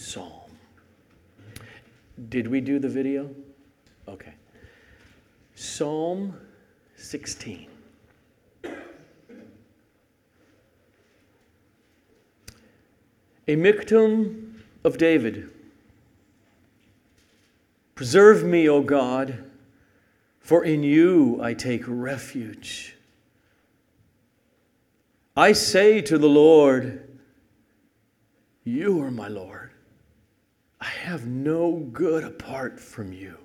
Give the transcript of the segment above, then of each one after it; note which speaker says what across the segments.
Speaker 1: psalm. Did we do the video? Okay. Psalm 16. A Michtam of David. Preserve me, O God, for in you I take refuge. I say to the Lord, You are my Lord. I have no good apart from you.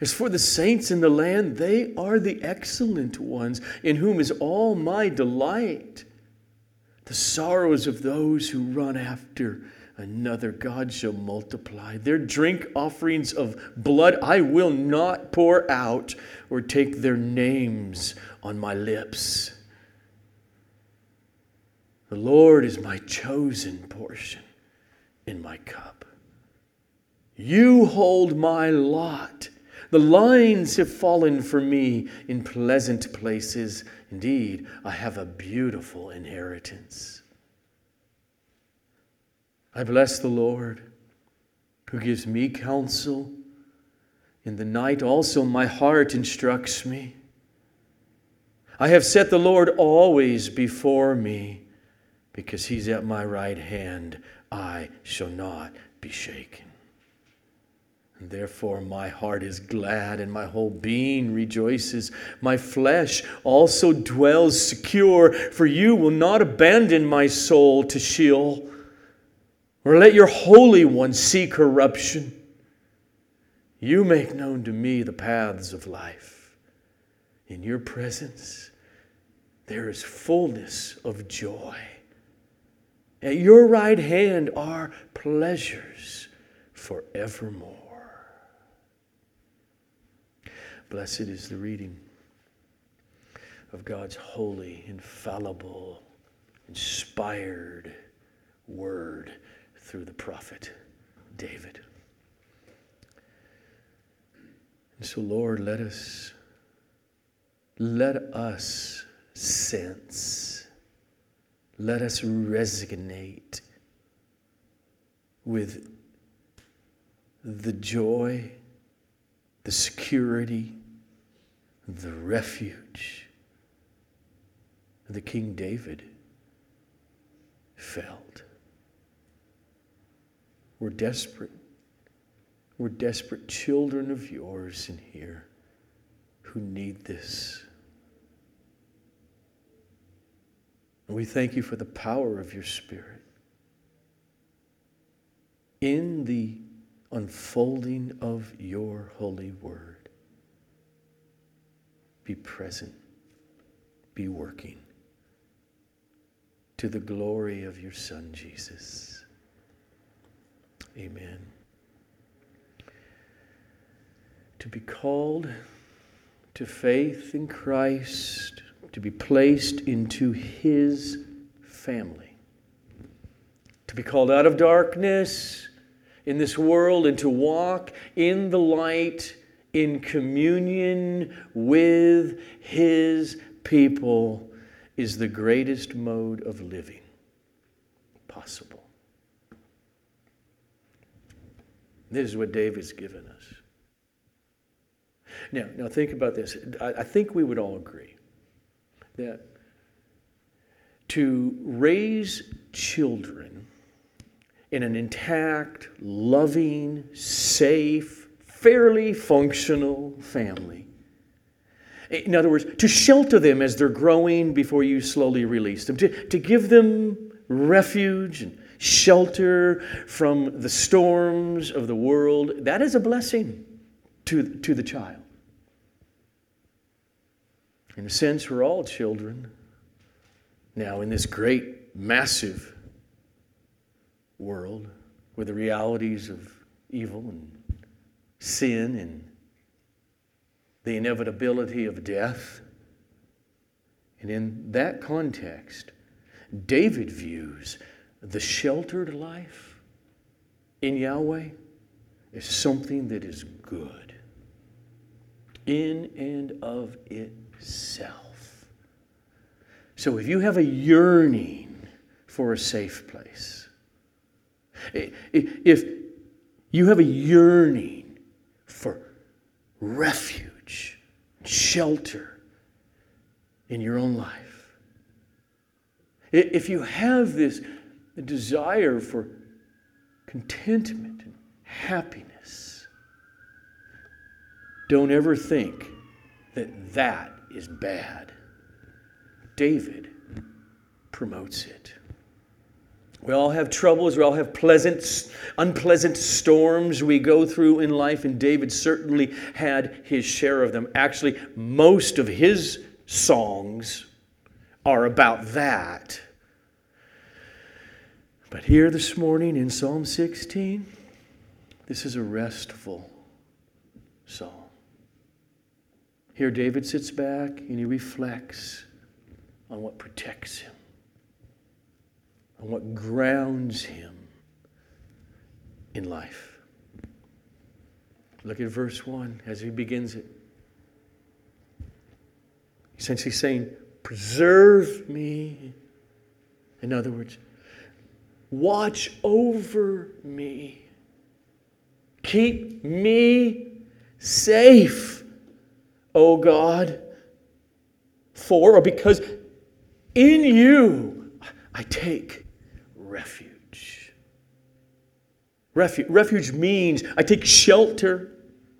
Speaker 1: As for the saints in the land, they are the excellent ones, in whom is all my delight. The sorrows of those who run after another God shall multiply. Their drink offerings of blood I will not pour out, or take their names on my lips. The Lord is my chosen portion in my cup. You hold my lot. The lines have fallen for me in pleasant places. Indeed, I have a beautiful inheritance. I bless the Lord who gives me counsel. In the night also my heart instructs me. I have set the Lord always before me. Because he's at my right hand, I shall not be shaken. And therefore, my heart is glad and my whole being rejoices. My flesh also dwells secure, for you will not abandon my soul to Sheol, or let your Holy One see corruption. You make known to me the paths of life. In your presence, there is fullness of joy. At your right hand are pleasures forevermore. Blessed is the reading of God's holy, infallible, inspired word through the prophet David. And so, Lord, let us let us sense let us resonate with the joy, the security, the refuge the King David felt. We're desperate. We're desperate children of yours in here who need this. And we thank you for the power of your Spirit in the unfolding of your holy word. Be present, be working to the glory of your Son, Jesus. Amen. To be called to faith in Christ to be placed into his family, to be called out of darkness in this world and to walk in the light in communion with his people is the greatest mode of living possible. This is what David's given us. Now, now think about this. I, I think we would all agree that to raise children in an intact, loving, safe, fairly functional family. In other words, to shelter them as they're growing before you slowly release them, to, to give them refuge and shelter from the storms of the world, that is a blessing to, to the child. In a sense, we're all children. Now, in this great, massive world with the realities of evil and sin and the inevitability of death. And in that context, David views the sheltered life in Yahweh as something that is good in and of it self. So if you have a yearning for a safe place, If you have a yearning for refuge, shelter in your own life, if you have this desire for contentment and happiness, don't ever think that that is bad. David promotes it. We all have troubles, we all have pleasant, unpleasant storms we go through in life, and David certainly had his share of them. Actually, most of his songs are about that. But here this morning in Psalm 16, this is a restful psalm. Here, David sits back and he reflects on what protects him on what grounds him in life. Look at verse 1 as he begins it. Essentially saying, Preserve me. In other words, watch over me. Keep me safe, O God. For or because in you I take refuge. Refuge, refuge means I take shelter,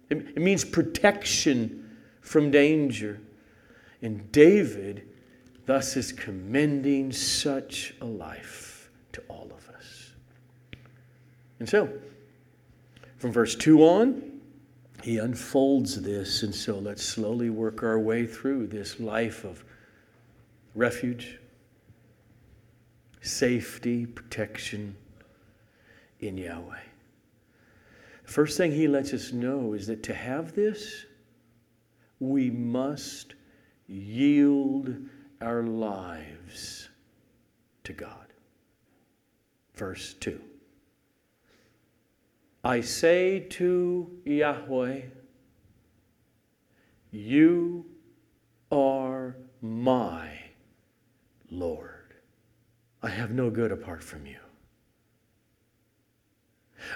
Speaker 1: it means protection from danger. And David thus is commending such a life to all of us. And so, from verse 2 on, he unfolds this. And so let's slowly work our way through this life of refuge, safety, protection in Yahweh. The first thing he lets us know is that to have this, we must yield our lives to God. Verse 2. I say to Yahweh, You are my Lord. I have no good apart from you.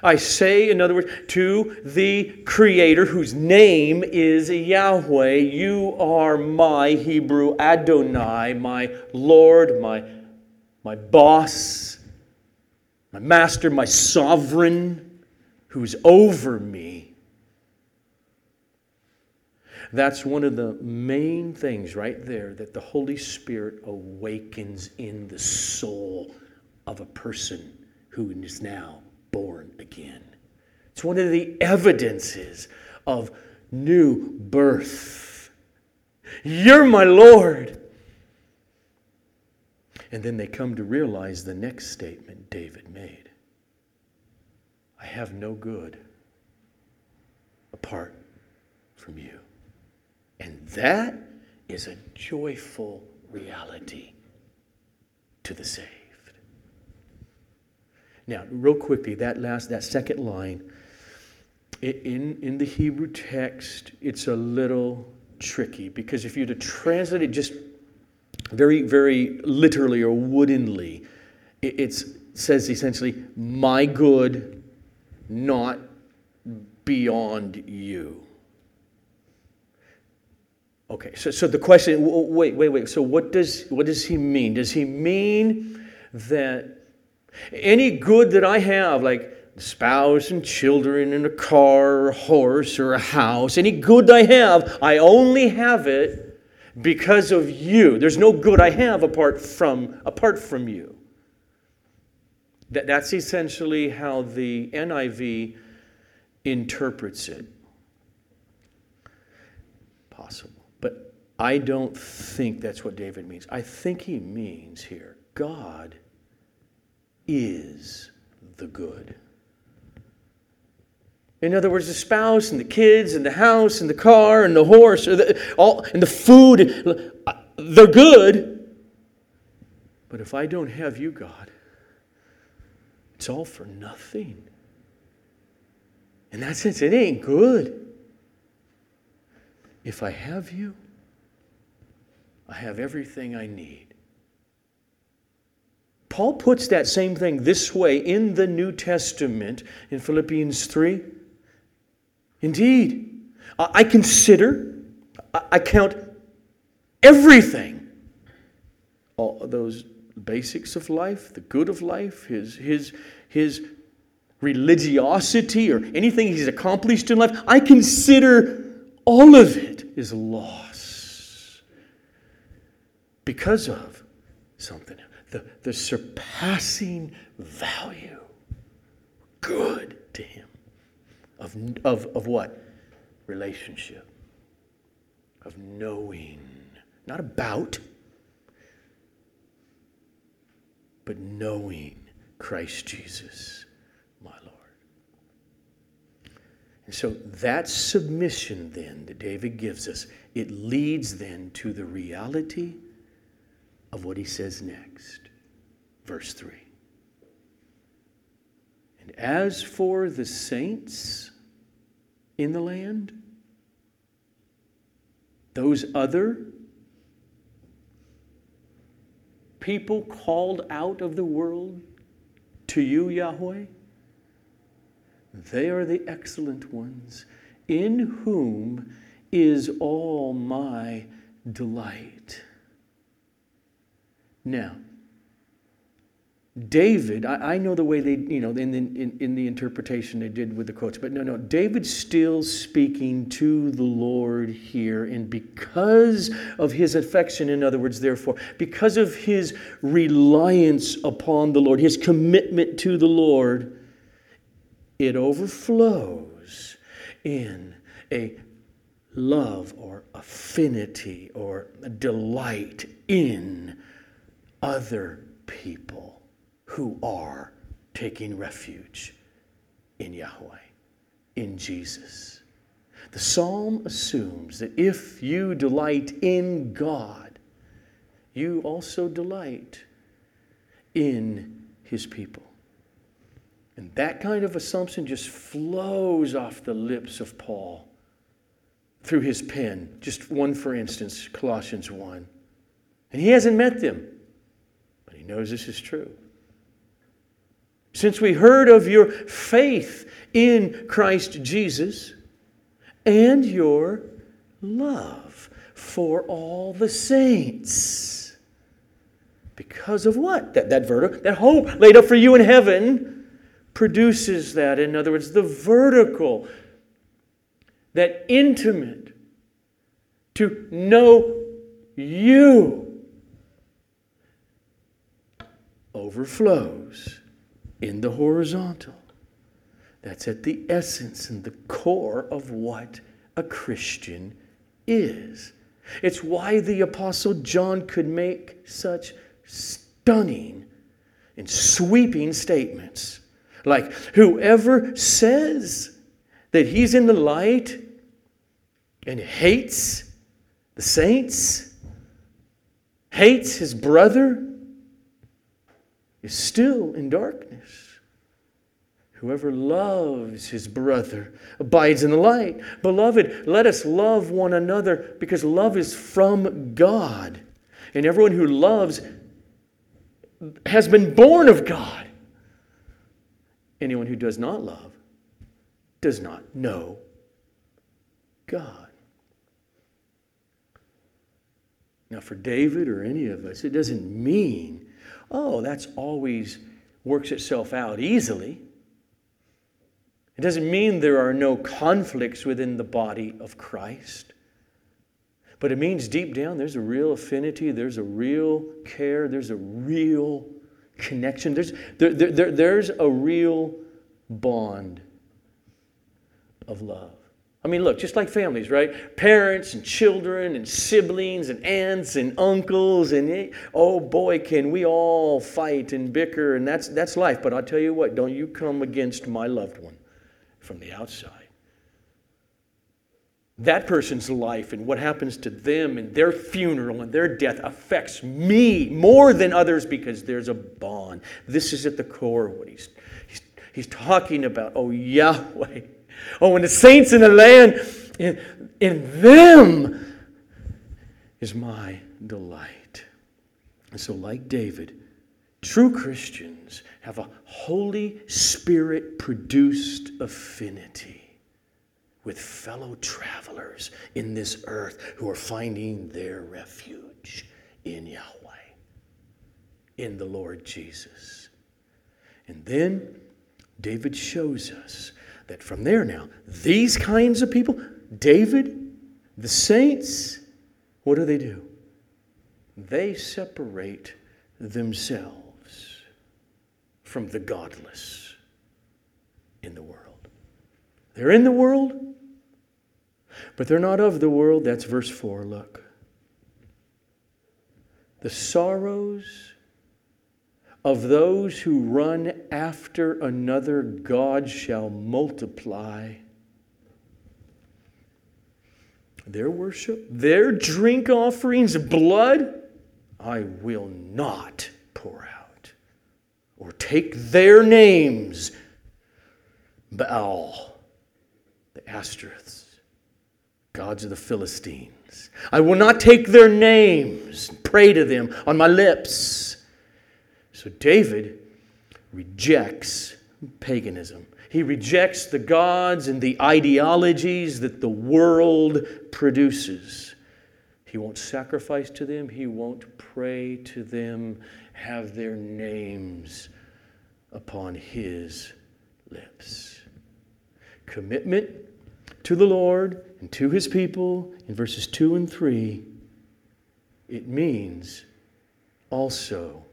Speaker 1: I say, in other words, to the Creator, whose name is Yahweh, you are my Hebrew Adonai, my Lord, my, my boss, my master, my sovereign, who's over me. That's one of the main things right there that the Holy Spirit awakens in the soul of a person who is now born again. It's one of the evidences of new birth. You're my Lord. And then they come to realize the next statement David made I have no good apart from you. And that is a joyful reality to the saved. Now, real quickly, that last, that second line, in, in the Hebrew text, it's a little tricky because if you were to translate it just very, very literally or woodenly, it says essentially, my good, not beyond you. Okay, so, so the question, wait, wait, wait. So what does, what does he mean? Does he mean that any good that I have, like spouse and children and a car or a horse or a house, any good I have, I only have it because of you. There's no good I have apart from, apart from you. That, that's essentially how the NIV interprets it. Possible. But I don't think that's what David means. I think he means here God is the good. In other words, the spouse and the kids and the house and the car and the horse or the, all, and the food, uh, they're good. But if I don't have you, God, it's all for nothing. In that sense, it ain't good. If I have you, I have everything I need. Paul puts that same thing this way in the New Testament in Philippians 3. Indeed, I consider, I count everything, all those basics of life, the good of life, his, his, his religiosity, or anything he's accomplished in life, I consider all of it is loss because of something the, the surpassing value, good to him, of, of, of what? Relationship, of knowing, not about, but knowing Christ Jesus, my Lord. And so that submission then that David gives us, it leads then to the reality of what he says next. Verse 3. And as for the saints in the land, those other people called out of the world to you, Yahweh, they are the excellent ones, in whom is all my delight. Now, David, I, I, know the way they, you know, in the, in, in the interpretation they did with the quotes, but no, no, David's still speaking to the Lord here. And because of his affection, in other words, therefore, because of his reliance upon the Lord, his commitment to the Lord, it overflows in a love or affinity or delight in other people who are taking refuge in Yahweh, in Jesus. The psalm assumes that if you delight in God, you also delight in his people. And that kind of assumption just flows off the lips of Paul through his pen. Just one, for instance, Colossians 1. And he hasn't met them but he knows this is true. Since we heard of your faith in Christ Jesus and your love for all the saints. Because of what? That, that vertical, that hope laid up for you in heaven produces that. In other words, the vertical, that intimate, to know you overflows in the horizontal. That's at the essence and the core of what a Christian is. It's why the Apostle John could make such stunning and sweeping statements. Like, whoever says that he's in the light and hates the saints, hates his brother, is still in darkness. Whoever loves his brother abides in the light. Beloved, let us love one another because love is from God. And everyone who loves has been born of God. Anyone who does not love does not know God. Now, for David or any of us, it doesn't mean oh, that's always works itself out easily. It doesn't mean there are no conflicts within the body of Christ. But it means deep down there's a real affinity, there's a real care, there's a real connection, there's, there, there, there, there's a real bond of love. I mean, look, just like families, right? Parents and children and siblings and aunts and uncles and eh, oh boy, can we all fight and bicker and that's that's life. But I'll tell you what, don't you come against my loved one from the outside. That person's life and what happens to them and their funeral and their death affects me more than others because there's a bond. This is at the core of what he's, he's, he's talking about. Oh, Yahweh Oh, when the saints in the land, in, in them is my delight. And so, like David, True Christians have a Holy Spirit produced affinity with fellow travelers in this earth who are finding their refuge in Yahweh, in the Lord Jesus. And then David shows us that from there now, these kinds of people, David, the saints, what do they do? They separate themselves from the godless in the world. They're in the world, but they're not of the world. That's verse 4. Look. The sorrows of those who run after another God shall multiply. Their worship, their drink offerings, blood, I will not pour out. Or take their names, Baal, the Ashtoreths, gods of the Philistines. I will not take their names, pray to them on my lips. So David rejects paganism. He rejects the gods and the ideologies that the world produces. He won't sacrifice to them, he won't pray to them, have their names upon his lips. Commitment to the Lord and to his people in verses 2 and 3, it means also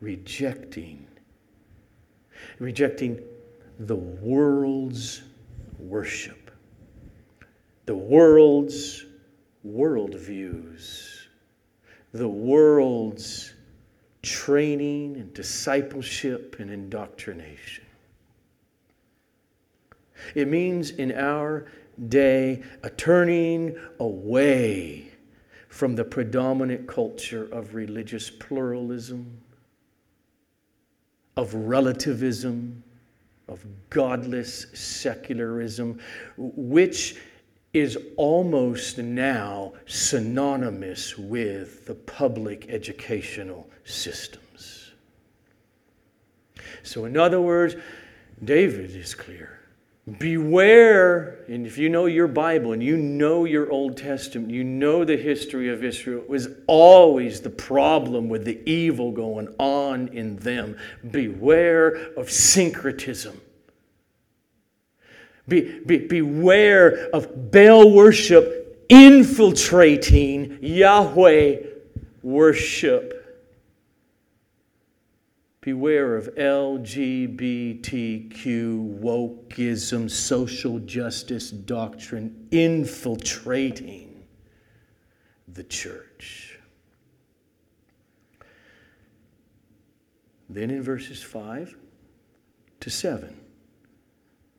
Speaker 1: rejecting rejecting the world's worship, the world's worldviews, the world's training and discipleship and indoctrination. It means in our day a turning away from the predominant culture of religious pluralism, of relativism, of godless secularism, which is almost now synonymous with the public educational systems. So, in other words, David is clear. Beware, and if you know your Bible and you know your Old Testament, you know the history of Israel, it was always the problem with the evil going on in them. Beware of syncretism. Be, be, beware of Baal worship infiltrating Yahweh worship. Beware of LGBTQ, wokeism, social justice doctrine infiltrating the church. Then in verses 5 to 7,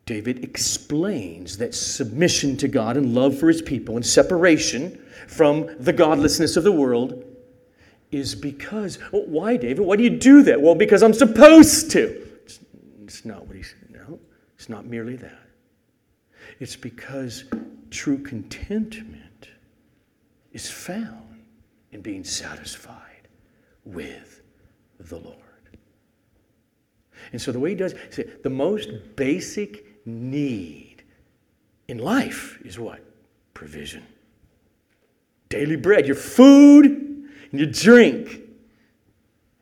Speaker 1: David explains that submission to God and love for his people and separation from the godlessness of the world is because. Well, why, David? Why do you do that? Well, because I'm supposed to. It's, it's not what he's. No, it's not merely that. It's because true contentment is found in being satisfied with the Lord. And so the way he does, see, the most basic need in life is what? Provision. Daily bread, your food and your drink.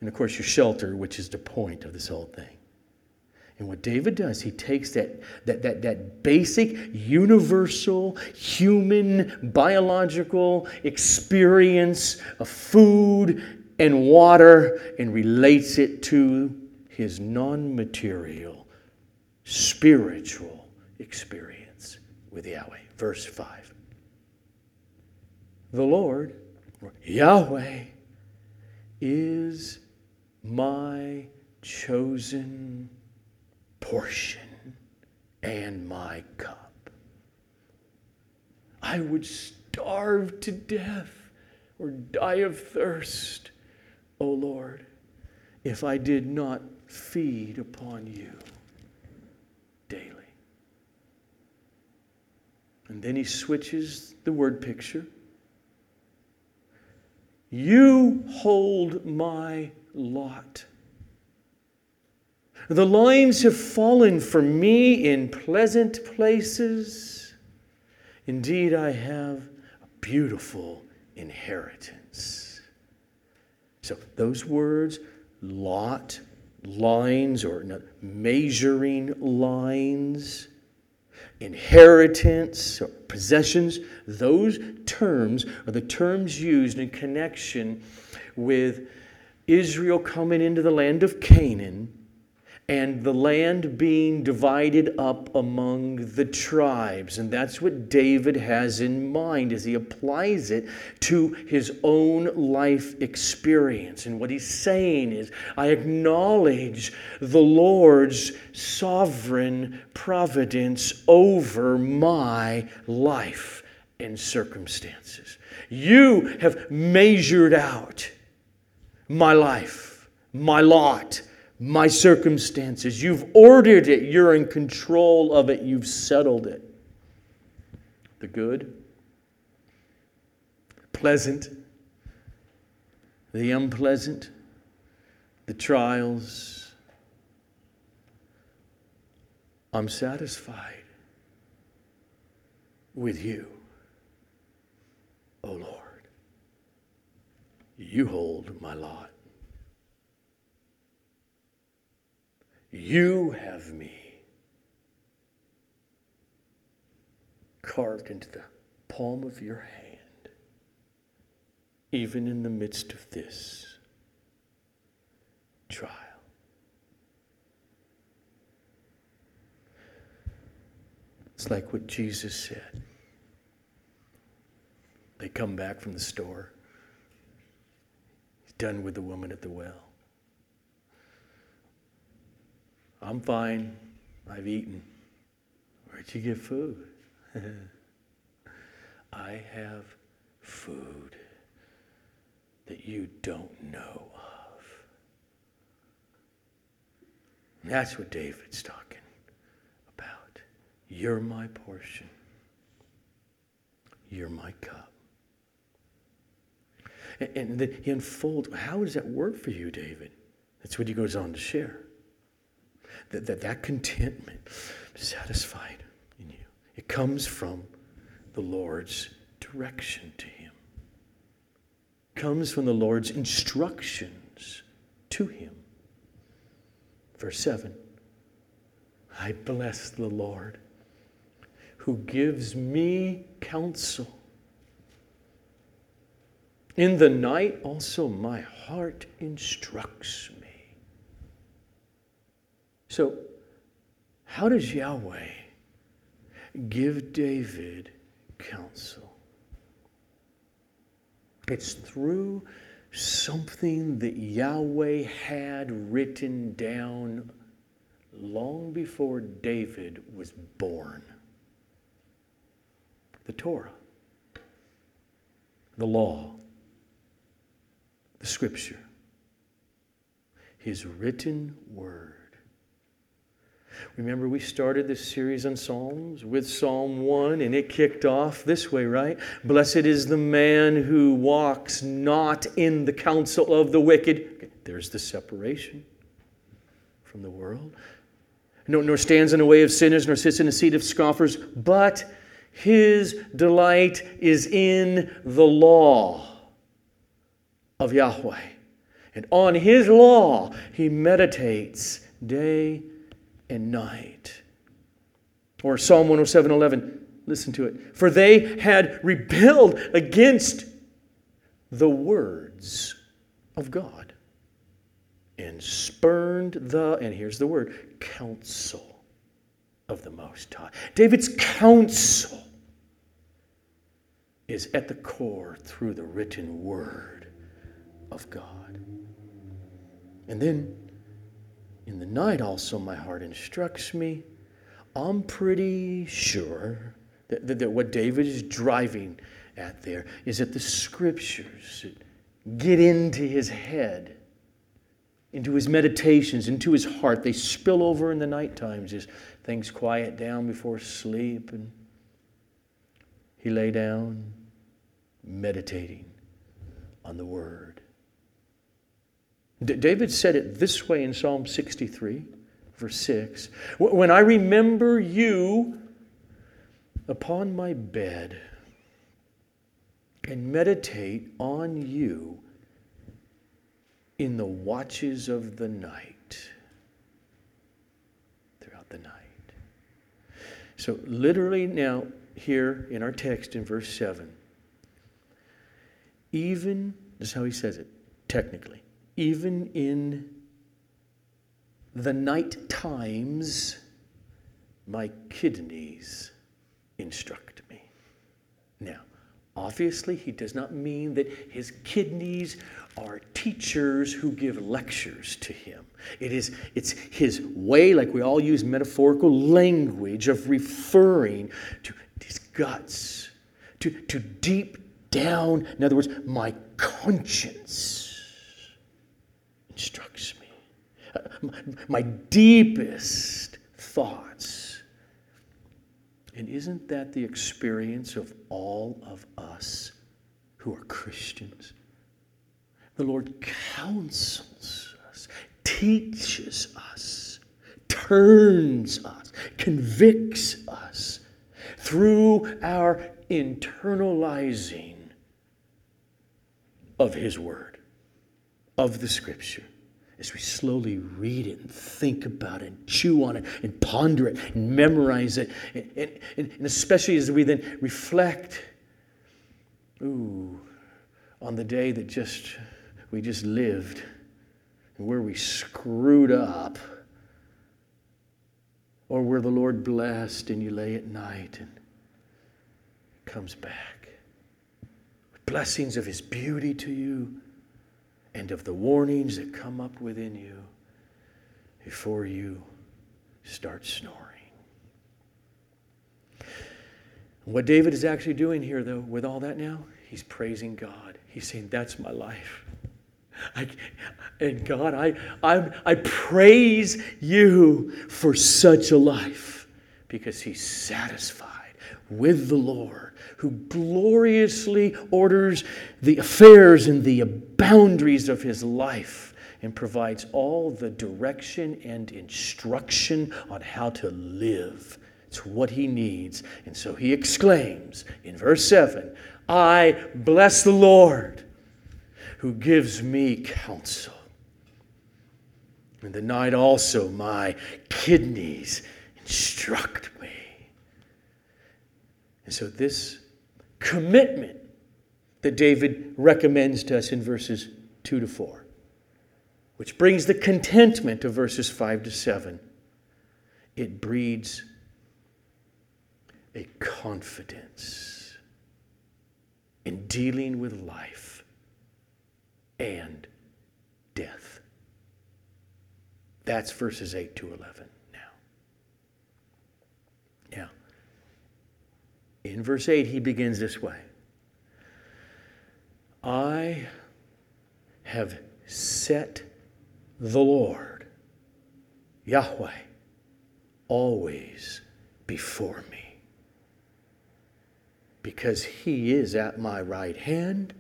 Speaker 1: And of course, your shelter, which is the point of this whole thing. And what David does, he takes that, that, that, that basic, universal, human, biological experience of food and water and relates it to his non material spiritual experience with Yahweh. Verse 5. The Lord, Yahweh, is my chosen portion and my cup. I would starve to death or die of thirst, O Lord, if I did not feed upon you daily. And then he switches the word picture. You hold my lot The lines have fallen for me in pleasant places. Indeed, I have a beautiful inheritance. So, those words, lot, lines, or measuring lines, inheritance, or possessions, those terms are the terms used in connection with Israel coming into the land of Canaan and the land being divided up among the tribes. And that's what David has in mind as he applies it to his own life experience. And what he's saying is, I acknowledge the Lord's sovereign providence over my life and circumstances. You have measured out my life, my lot my circumstances. You've ordered it. You're in control of it. You've settled it. The good, pleasant, the unpleasant, the trials. I'm satisfied with you, O oh Lord. You hold my lot. You have me carved into the palm of your hand, even in the midst of this trial. It's like what Jesus said. They come back from the store. He's done with the woman at the well. I'm fine. I've eaten. Where'd you get food? I have food that you don't know of. that's what David's talking about. You're my portion. You're my cup. And, and he unfolds. How does that work for you, David? That's what he goes on to share that, that, that contentment satisfied in you. It comes from the Lord's direction to him. It comes from the Lord's instructions to him. Verse 7 I bless the Lord who gives me counsel. In the night also my heart instructs me. So, how does Yahweh give David counsel? It's through something that Yahweh had written down long before David was born the Torah, the law, the scripture, his written word. Remember, we started this series on Psalms with Psalm 1, and it kicked off this way, right? Blessed is the man who walks not in the counsel of the wicked. Okay, there's the separation from the world. No, nor stands in the way of sinners, nor sits in the seat of scoffers, but his delight is in the law of Yahweh. And on his law he meditates day and night. Or Psalm 107 11, listen to it. For they had rebelled against the words of God and spurned the, and here's the word, counsel of the Most High. David's counsel is at the core through the written word of God. And then in the night also my heart instructs me. I'm pretty sure that, that, that what David is driving at there is that the scriptures get into his head, into his meditations, into his heart. They spill over in the night times as things quiet down before sleep. And he lay down meditating on the word. D- David said it this way in Psalm 63 verse 6 When I remember you upon my bed and meditate on you in the watches of the night. Throughout the night. So, literally, now, here in our text in verse 7, even, this is how he says it, technically, even in the night times, my kidneys instruct me. Now, obviously, he does not mean that his kidneys are teachers who give lectures to him. It is it's his way, like we all use metaphorical language of referring to his guts, to, to deep down, in other words, my conscience instructs me. Uh, my, my deepest thoughts. And isn't that the experience of all of us who are Christians? The Lord counsels us, teaches us, turns us, convicts us through our internalizing of His Word, of the Scripture. As we slowly read it and think about it and chew on it and ponder it and memorize it, and, and, and especially as we then reflect, ooh, on the day that just we just lived and where we screwed up, or where the Lord blessed and you lay at night and comes back with blessings of His beauty to you and of the warnings that come up within you before you start snoring. What David is actually doing here, though, with all that now, he's praising God. He's saying, That's my life. I, and God, I, I, I praise you for such a life because he's satisfied with the Lord who gloriously orders the affairs and the boundaries of his life and provides all the direction and instruction on how to live. It's what he needs. And so he exclaims in verse 7 I bless the Lord who gives me counsel. In the night also my kidneys instruct me. And so, this commitment that David recommends to us in verses 2 to 4, which brings the contentment of verses 5 to 7, it breeds a confidence in dealing with life and death. That's verses 8 to 11 now. Now, in verse 8, he begins this way I have set the Lord, Yahweh, always before me. Because he is at my right hand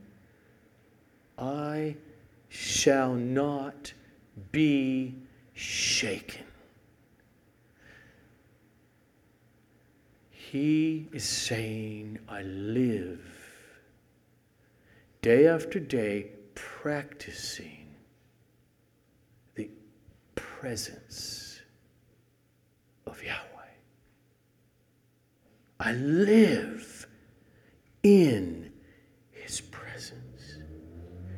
Speaker 1: I shall not be shaken. He is saying, I live day after day practicing the presence of Yahweh. I live in His presence.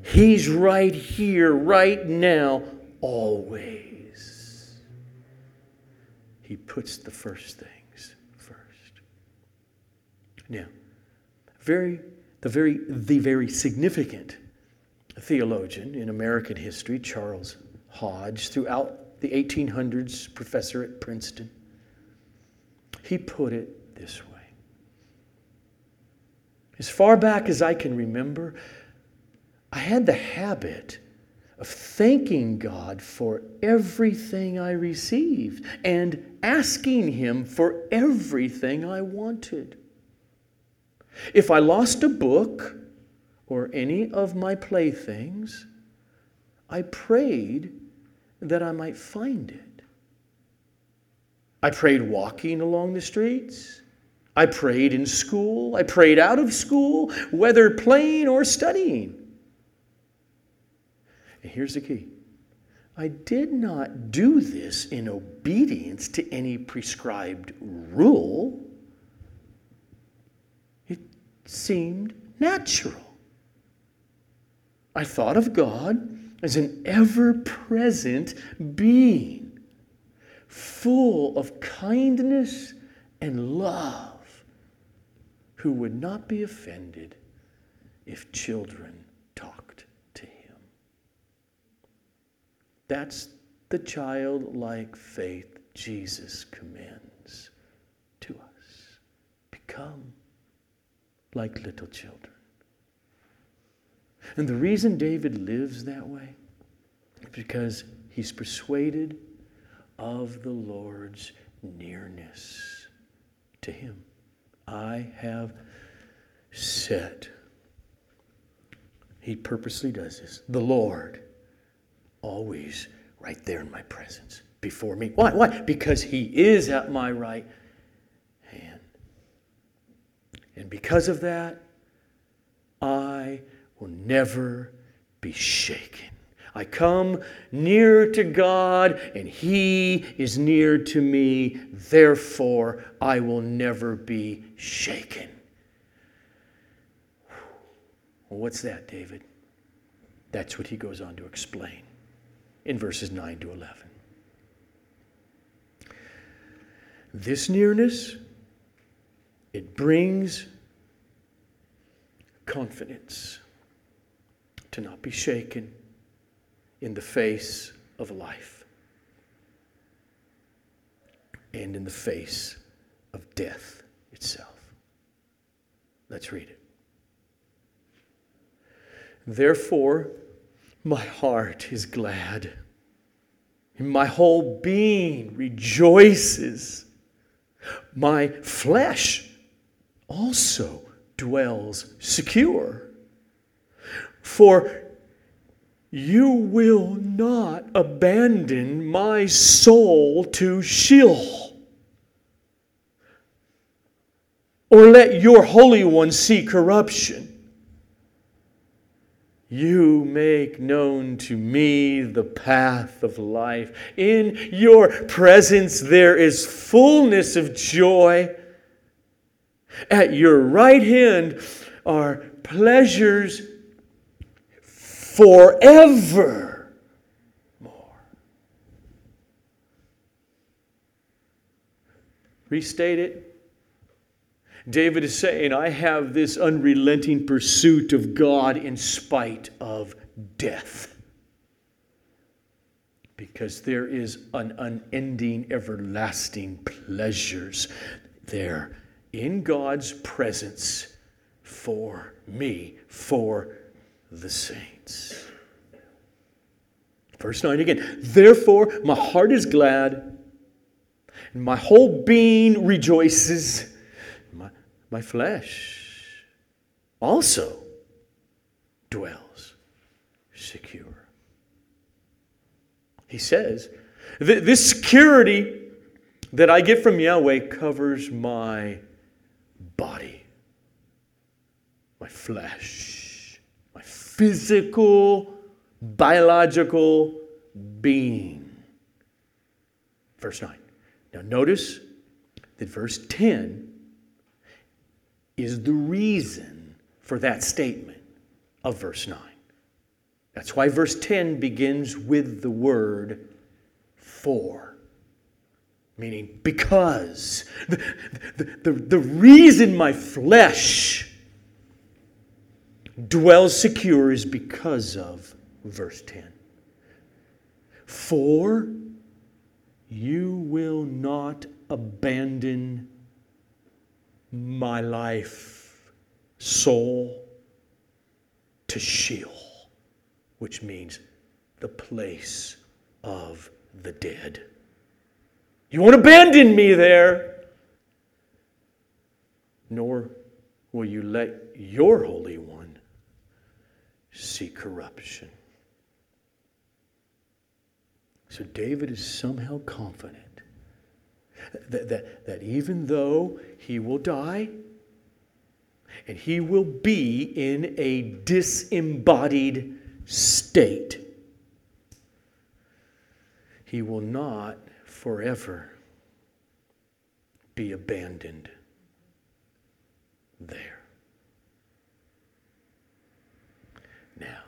Speaker 1: He's right here, right now, always. He puts the first first. Now, very, the very, the very significant theologian in American history, Charles Hodge, throughout the 1800s, professor at Princeton, he put it this way. As far back as I can remember, I had the habit of thanking God for everything I received and asking Him for everything I wanted. If I lost a book or any of my playthings, I prayed that I might find it. I prayed walking along the streets. I prayed in school. I prayed out of school, whether playing or studying. And here's the key I did not do this in obedience to any prescribed rule. Seemed natural. I thought of God as an ever present being, full of kindness and love, who would not be offended if children talked to him. That's the childlike faith Jesus commends to us. Become like little children. And the reason David lives that way is because he's persuaded of the Lord's nearness to him. I have set, he purposely does this, the Lord always right there in my presence before me. Why? Why? Because he is at my right hand. And because of that, I will never be shaken. I come near to God, and He is near to me. Therefore, I will never be shaken. Well, what's that, David? That's what he goes on to explain in verses 9 to 11. This nearness, it brings confidence to not be shaken in the face of life and in the face of death itself. Let's read it. Therefore, my heart is glad, and my whole being rejoices. My flesh also dwells secure for you will not abandon my soul to Sheol, or let your Holy One see corruption. You make known to me the path of life. In your presence there is fullness of joy. At your right hand are pleasures forever more. Restate it. David is saying, I have this unrelenting pursuit of God in spite of death. Because there is an unending, everlasting pleasures there in God's presence for me, for the saints. Verse 9 again. Therefore, my heart is glad, and my whole being rejoices. My, my flesh also dwells secure. He says, This security that I get from Yahweh covers my body, my flesh my physical, biological being. Verse 9. Now, notice that verse 10 is the reason for that statement of verse 9. That's why verse 10 begins with the word for, meaning because. The, the, the, the reason my flesh dwells secure is because of verse 10. For you will not abandon my life, soul, to Sheol, which means the place of the dead. You won't abandon me there, nor will you let your Holy One see corruption. So David is somehow confident that, that, that even though he will die and he will be in a disembodied state, he will not forever be abandoned there. Now,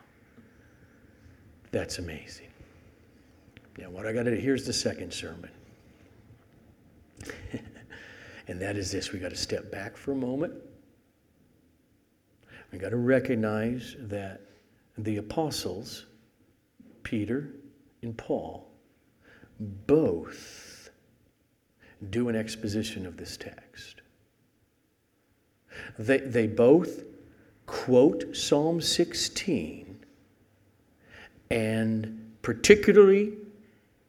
Speaker 1: that's amazing. Now, what I got to do, here's the second sermon. and that is this we got to step back for a moment. We got to recognize that the apostles, Peter and Paul, both do an exposition of this text. They, they both quote Psalm 16 and particularly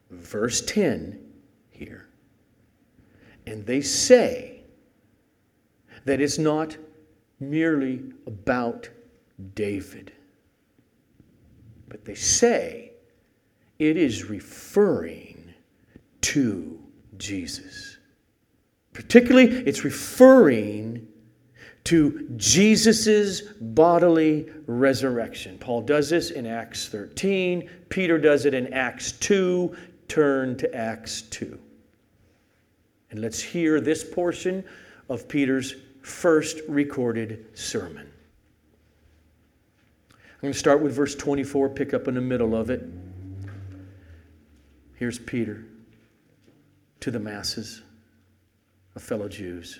Speaker 1: verse 10 here. And they say that it's not merely about David, but they say it is referring to Jesus. Particularly, it's referring to Jesus' bodily resurrection. Paul does this in Acts 13, Peter does it in Acts 2. Turn to Acts 2. And let's hear this portion of Peter's first recorded sermon. I'm going to start with verse 24, pick up in the middle of it. Here's Peter to the masses of fellow Jews.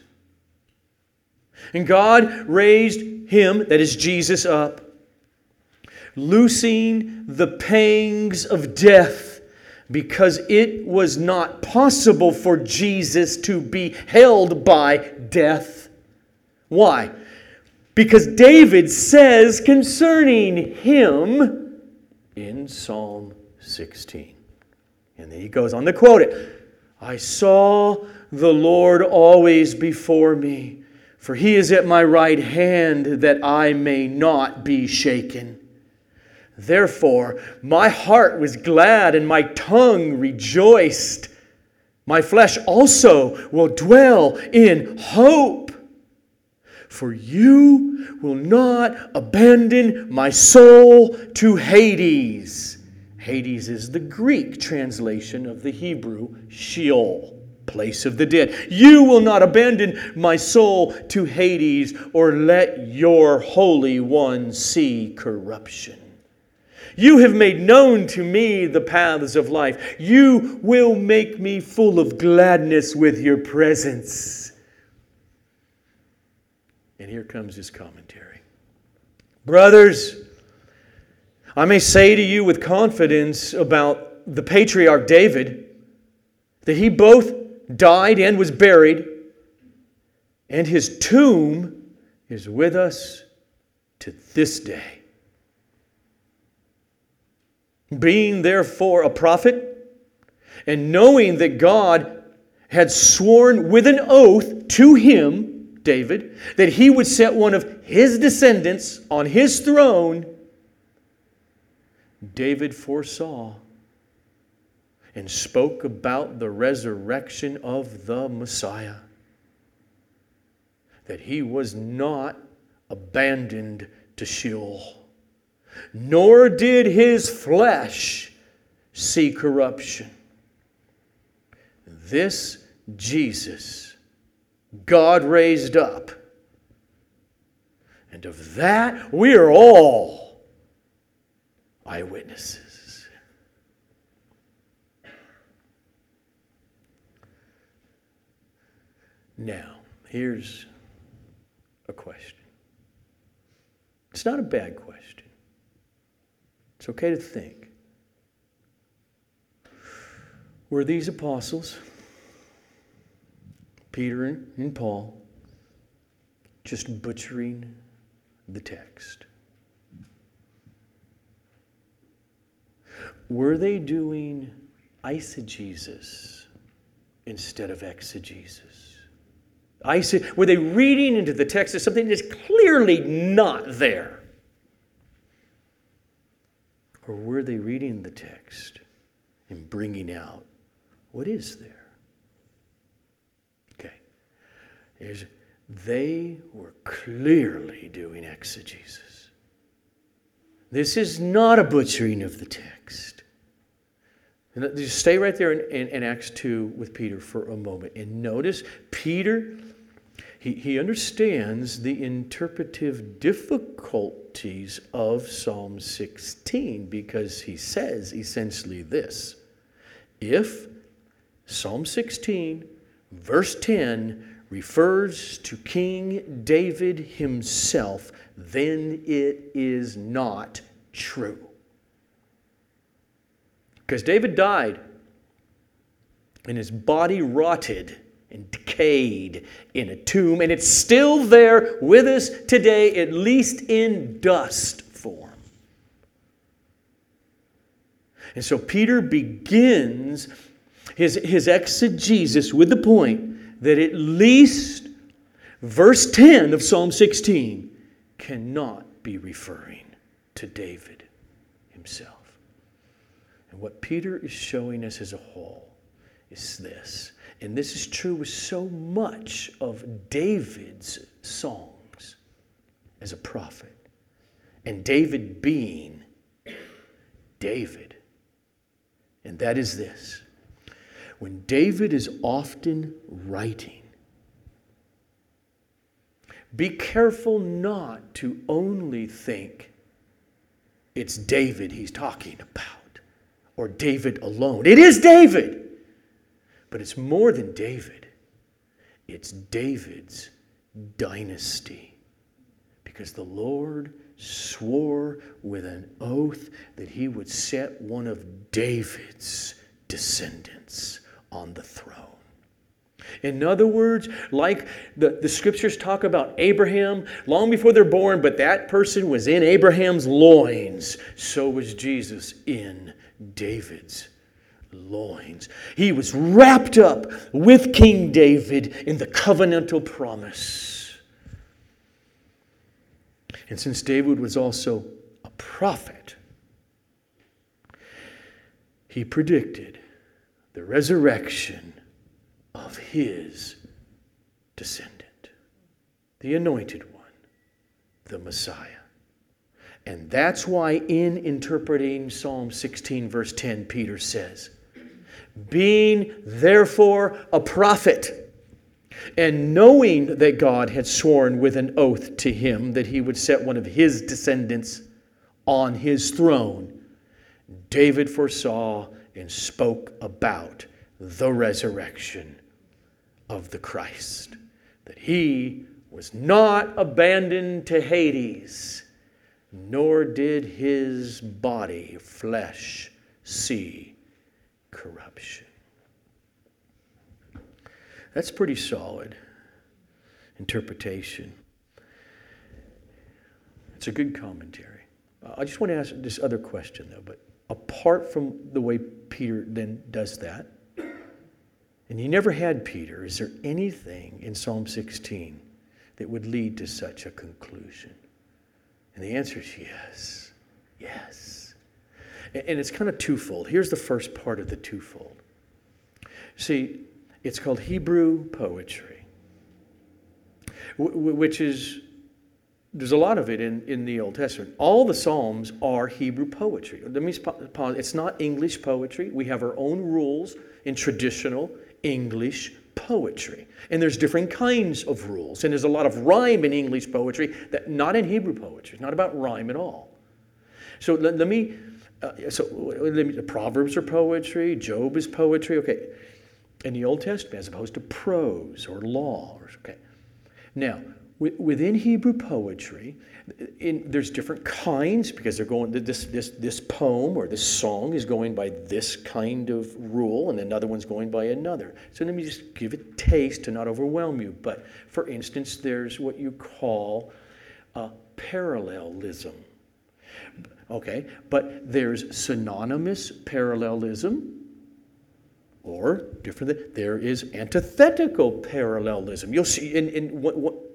Speaker 1: And God raised him, that is Jesus, up, loosing the pangs of death, because it was not possible for Jesus to be held by death. Why? Because David says concerning him in Psalm 16. And then he goes on to quote it I saw the Lord always before me, for he is at my right hand that I may not be shaken. Therefore, my heart was glad and my tongue rejoiced. My flesh also will dwell in hope. For you will not abandon my soul to Hades. Hades is the Greek translation of the Hebrew Sheol, place of the dead. You will not abandon my soul to Hades or let your Holy One see corruption. You have made known to me the paths of life. You will make me full of gladness with your presence. And here comes his commentary. Brothers, I may say to you with confidence about the patriarch David that he both died and was buried, and his tomb is with us to this day. Being therefore a prophet, and knowing that God had sworn with an oath to him, David, that he would set one of his descendants on his throne, David foresaw and spoke about the resurrection of the Messiah. That he was not abandoned to Sheol, nor did his flesh see corruption. This Jesus God raised up. And of that, we are all eyewitnesses. Now, here's a question. It's not a bad question. It's okay to think. Were these apostles? Peter and Paul just butchering the text. Were they doing eisegesis instead of exegesis? were they reading into the text as something that is clearly not there? Or were they reading the text and bringing out what is there? Okay. There's, they were clearly doing exegesis. This is not a butchering of the text. And just stay right there in, in, in, Acts 2 with Peter for a moment. And notice Peter, he, he understands the interpretive difficulties of Psalm 16 because he says essentially this If Psalm 16, verse 10, refers to King David himself, then it is not true. Because David died and his body rotted and decayed in a tomb, and it's still there with us today, at least in dust form. And so Peter begins his, his exegesis with the point that at least verse 10 of Psalm 16 cannot be referring to David himself. And what Peter is showing us as a whole is this. And this is true with so much of David's songs as a prophet. And David being David. And that is this. When David is often writing, be careful not to only think it's David he's talking about or David alone. It is David, but it's more than David, it's David's dynasty. Because the Lord swore with an oath that he would set one of David's descendants on the throne. In other words, like the, the scriptures talk about Abraham long before they're born, but that person was in Abraham's loins, so was Jesus in David's loins. He was wrapped up with King David in the covenantal promise. And since David was also a prophet, he predicted the resurrection of his descendant, the anointed one, the Messiah. And that's why, in interpreting Psalm 16, verse 10, Peter says, Being therefore a prophet, and knowing that God had sworn with an oath to him that he would set one of his descendants on his throne, David foresaw and spoke about the resurrection of the Christ, that he was not abandoned to Hades nor did his body, flesh, see corruption. That's pretty solid interpretation. It's a good commentary. Uh, I just want to ask this other question, though. But apart from the way Peter then does that, and you never had Peter, is there anything in Psalm 16 that would lead to such a conclusion? And the answer is yes. Yes. And it's kind of twofold. Here's the first part of the twofold. See, it's called Hebrew poetry, which is, there's a lot of it in, in the Old Testament. All the Psalms are Hebrew poetry. Let me pause. It's not English poetry. We have our own rules in traditional English poetry. And there's different kinds of rules. And there's a lot of rhyme in English poetry that not in Hebrew poetry. It's not about rhyme at all. So let, let me, uh, so let me, Proverbs are poetry, Job is poetry. Okay. In the Old Testament, as opposed to prose or law. Okay. Now, within Hebrew poetry, in, there's different kinds because they're going this this this poem or this song is going by this kind of rule and another one's going by another so let me just give it taste to not overwhelm you but for instance there's what you call a parallelism okay but there's synonymous parallelism or different, there is antithetical parallelism. You'll see, in, in,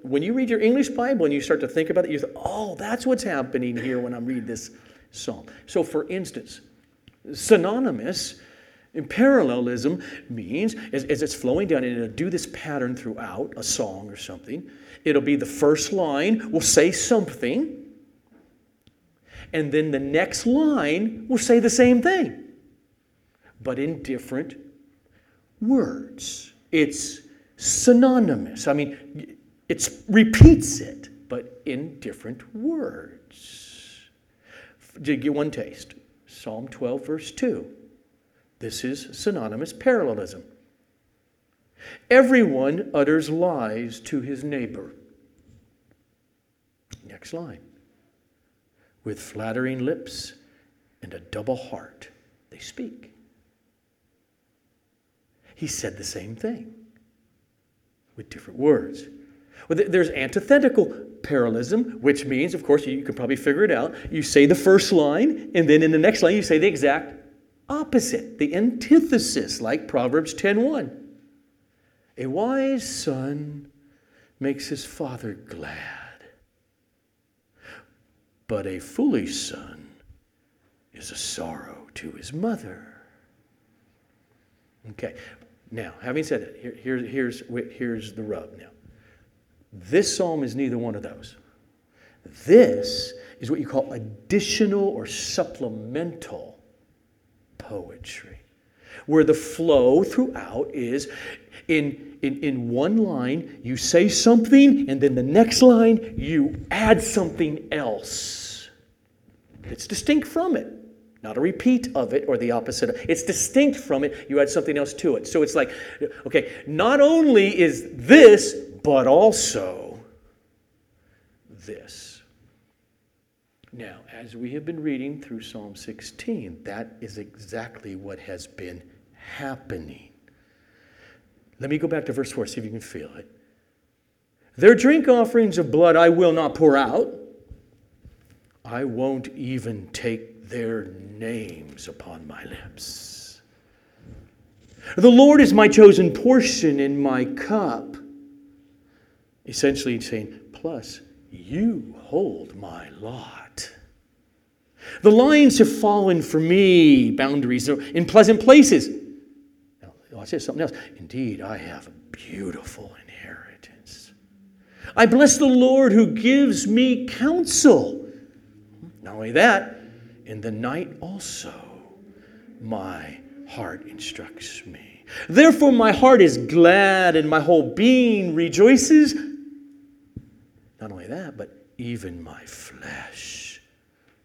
Speaker 1: when you read your English Bible and you start to think about it, you think, oh, that's what's happening here when I'm reading this psalm. So, for instance, synonymous And parallelism means, as, as it's flowing down, and it'll do this pattern throughout a song or something. It'll be the first line will say something, and then the next line will say the same thing, but in different words. It's synonymous. I mean, it repeats it, but in different words. To get one taste, Psalm 12, verse 2. This is synonymous parallelism. Everyone utters lies to his neighbor. Next line. With flattering lips and a double heart, they speak. He said the same thing with different words. There's antithetical parallelism, which means, of course, you can probably figure it out. You say the first line, and then in the next line, you say the exact opposite, the antithesis, like Proverbs 10:1. A wise son makes his father glad, but a foolish son is a sorrow to his mother. Okay, now, having said that, here, here, here's, here's the rub now. This psalm is neither one of those. This is what you call additional or supplemental poetry, where the flow throughout is in, in, in one line, you say something, and then the next line, you add something else. It's distinct from it. Not a repeat of it or the opposite. It's distinct from it. You add something else to it. So it's like, okay, not only is this, but also this. Now, as we have been reading through Psalm 16, that is exactly what has been happening. Let me go back to verse 4, see if you can feel it. Their drink offerings of blood I will not pour out. I won't even take their names upon my lips. The Lord is my chosen portion in my cup. Essentially, saying, plus, you hold my lot. The lines have fallen for me, boundaries in pleasant places. Now, oh, watch this, something else. Indeed, I have a beautiful inheritance. I bless the Lord who gives me counsel. Not only that, in the night also my heart instructs me. Therefore, my heart is glad and my whole being rejoices. Not only that, but even my flesh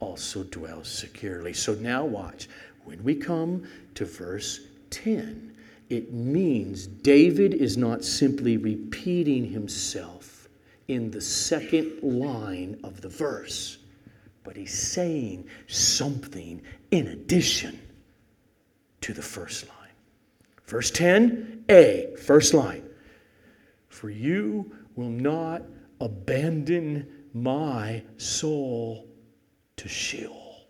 Speaker 1: also dwells securely. So now, watch. When we come to verse 10, it means David is not simply repeating himself in the second line of the verse but he's saying something in addition to the first line. Verse 10, A, first line. For you will not abandon my soul to Sheol.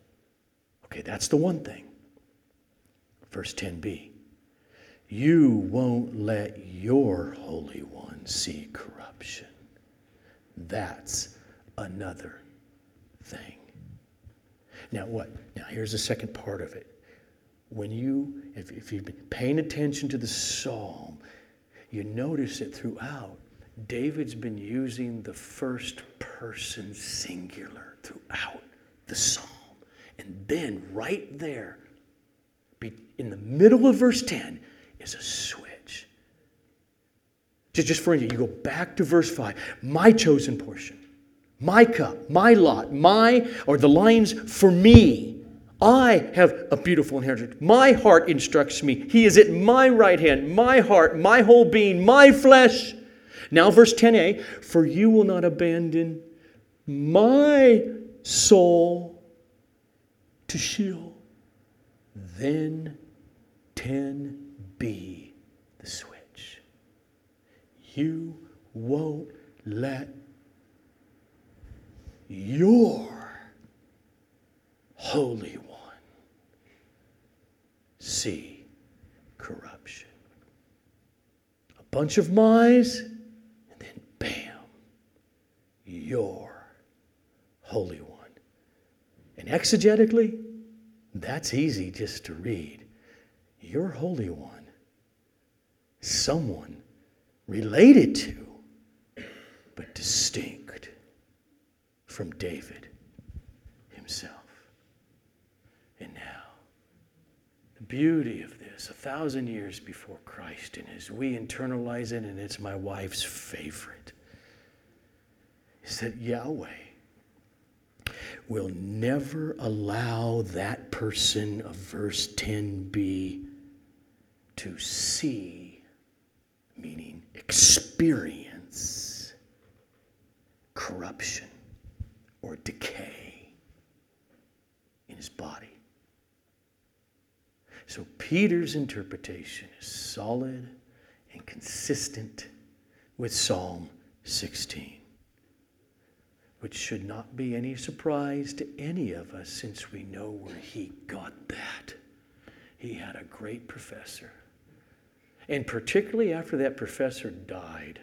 Speaker 1: Okay, that's the one thing. Verse 10b. You won't let your Holy One see corruption. That's another thing. Now, what? Now, here's the second part of it. When you, if, if you've been paying attention to the psalm, you notice it throughout. David's been using the first person singular throughout the psalm. And then, right there, in the middle of verse 10, is a switch. Just for you, you go back to verse 5, my chosen portion my cup, my lot, my, or the lines for me. I have a beautiful inheritance. My heart instructs me. He is at my right hand, my heart, my whole being, my flesh. Now, verse 10a For you will not abandon my soul to Sheol. Then 10b, the switch. You won't let your Holy One see corruption. A bunch of mice, bam, your Holy One. And exegetically, that's easy just to read. Your Holy One, someone related to, but distinct from David himself. And now, the beauty of a thousand years before Christ, and as we internalize it, and it's my wife's favorite, is that Yahweh will never allow that person of verse 10b to see, meaning experience, corruption or decay in his body. So Peter's interpretation is solid and consistent with Psalm 16 which should not be any surprise to any of us since we know where he got that. He had a great professor. And particularly after that professor died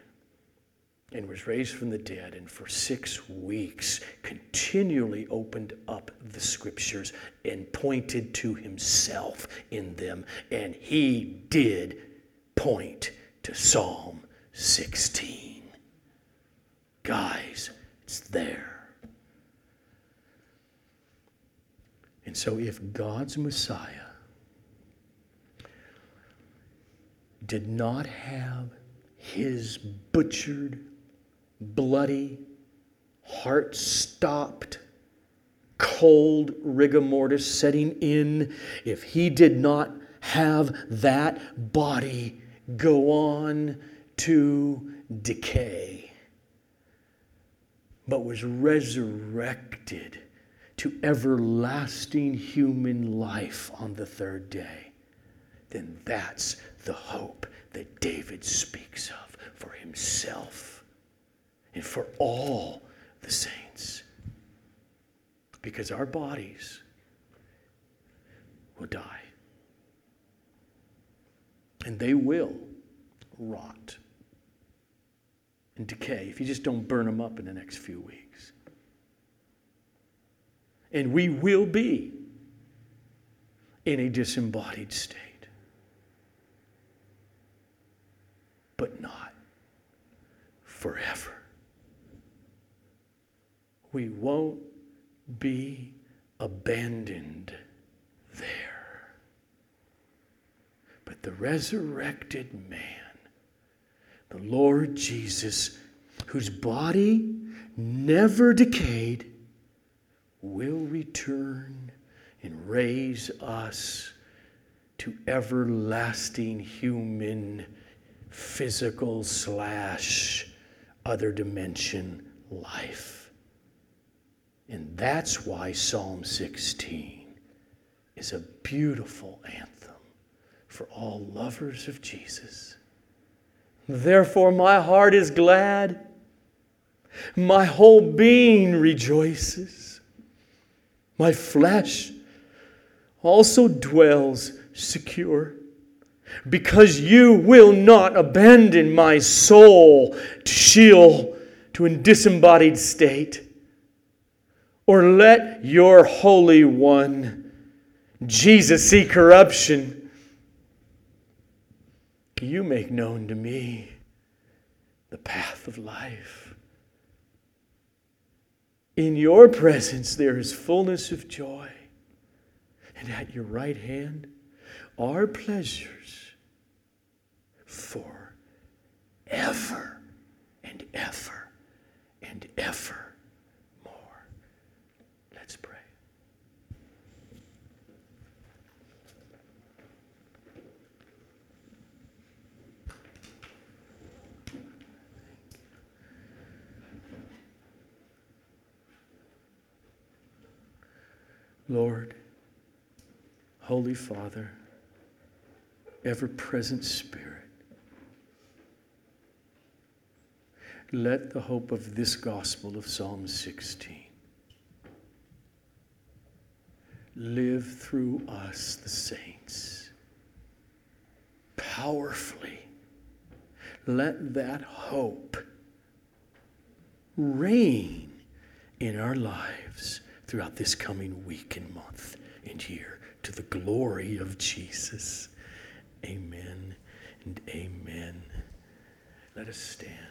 Speaker 1: and was raised from the dead, and for six weeks continually opened up the scriptures and pointed to himself in them. And he did point to Psalm 16. Guys, it's there. And so, if God's Messiah did not have his butchered, bloody, heart stopped, cold rigor mortis setting in, if he did not have that body go on to decay, but was resurrected to everlasting human life on the third day, then that's the hope that David speaks of for himself and for all the saints. Because our bodies will die. And they will rot and decay if you just don't burn them up in the next few weeks. And we will be in a disembodied state. But not forever. We won't be abandoned there. But the resurrected man the Lord Jesus, whose body never decayed, will return and raise us to everlasting human, physical slash other dimension life. And that's why Psalm 16 is a beautiful anthem for all lovers of Jesus. Therefore, my heart is glad. My whole being rejoices. My flesh also dwells secure. Because you will not abandon my soul to Sheol, to a disembodied state, or let your Holy One, Jesus, see corruption you make known to me the path of life. In your presence there is fullness of joy, and at your right hand are pleasures for ever and ever and ever. Lord, Holy Father, ever present Spirit, let the hope of this gospel of Psalm 16 live through us, the saints, powerfully. Let that hope reign in our lives throughout this coming week and month and year to the glory of Jesus. Amen and amen. Let us stand.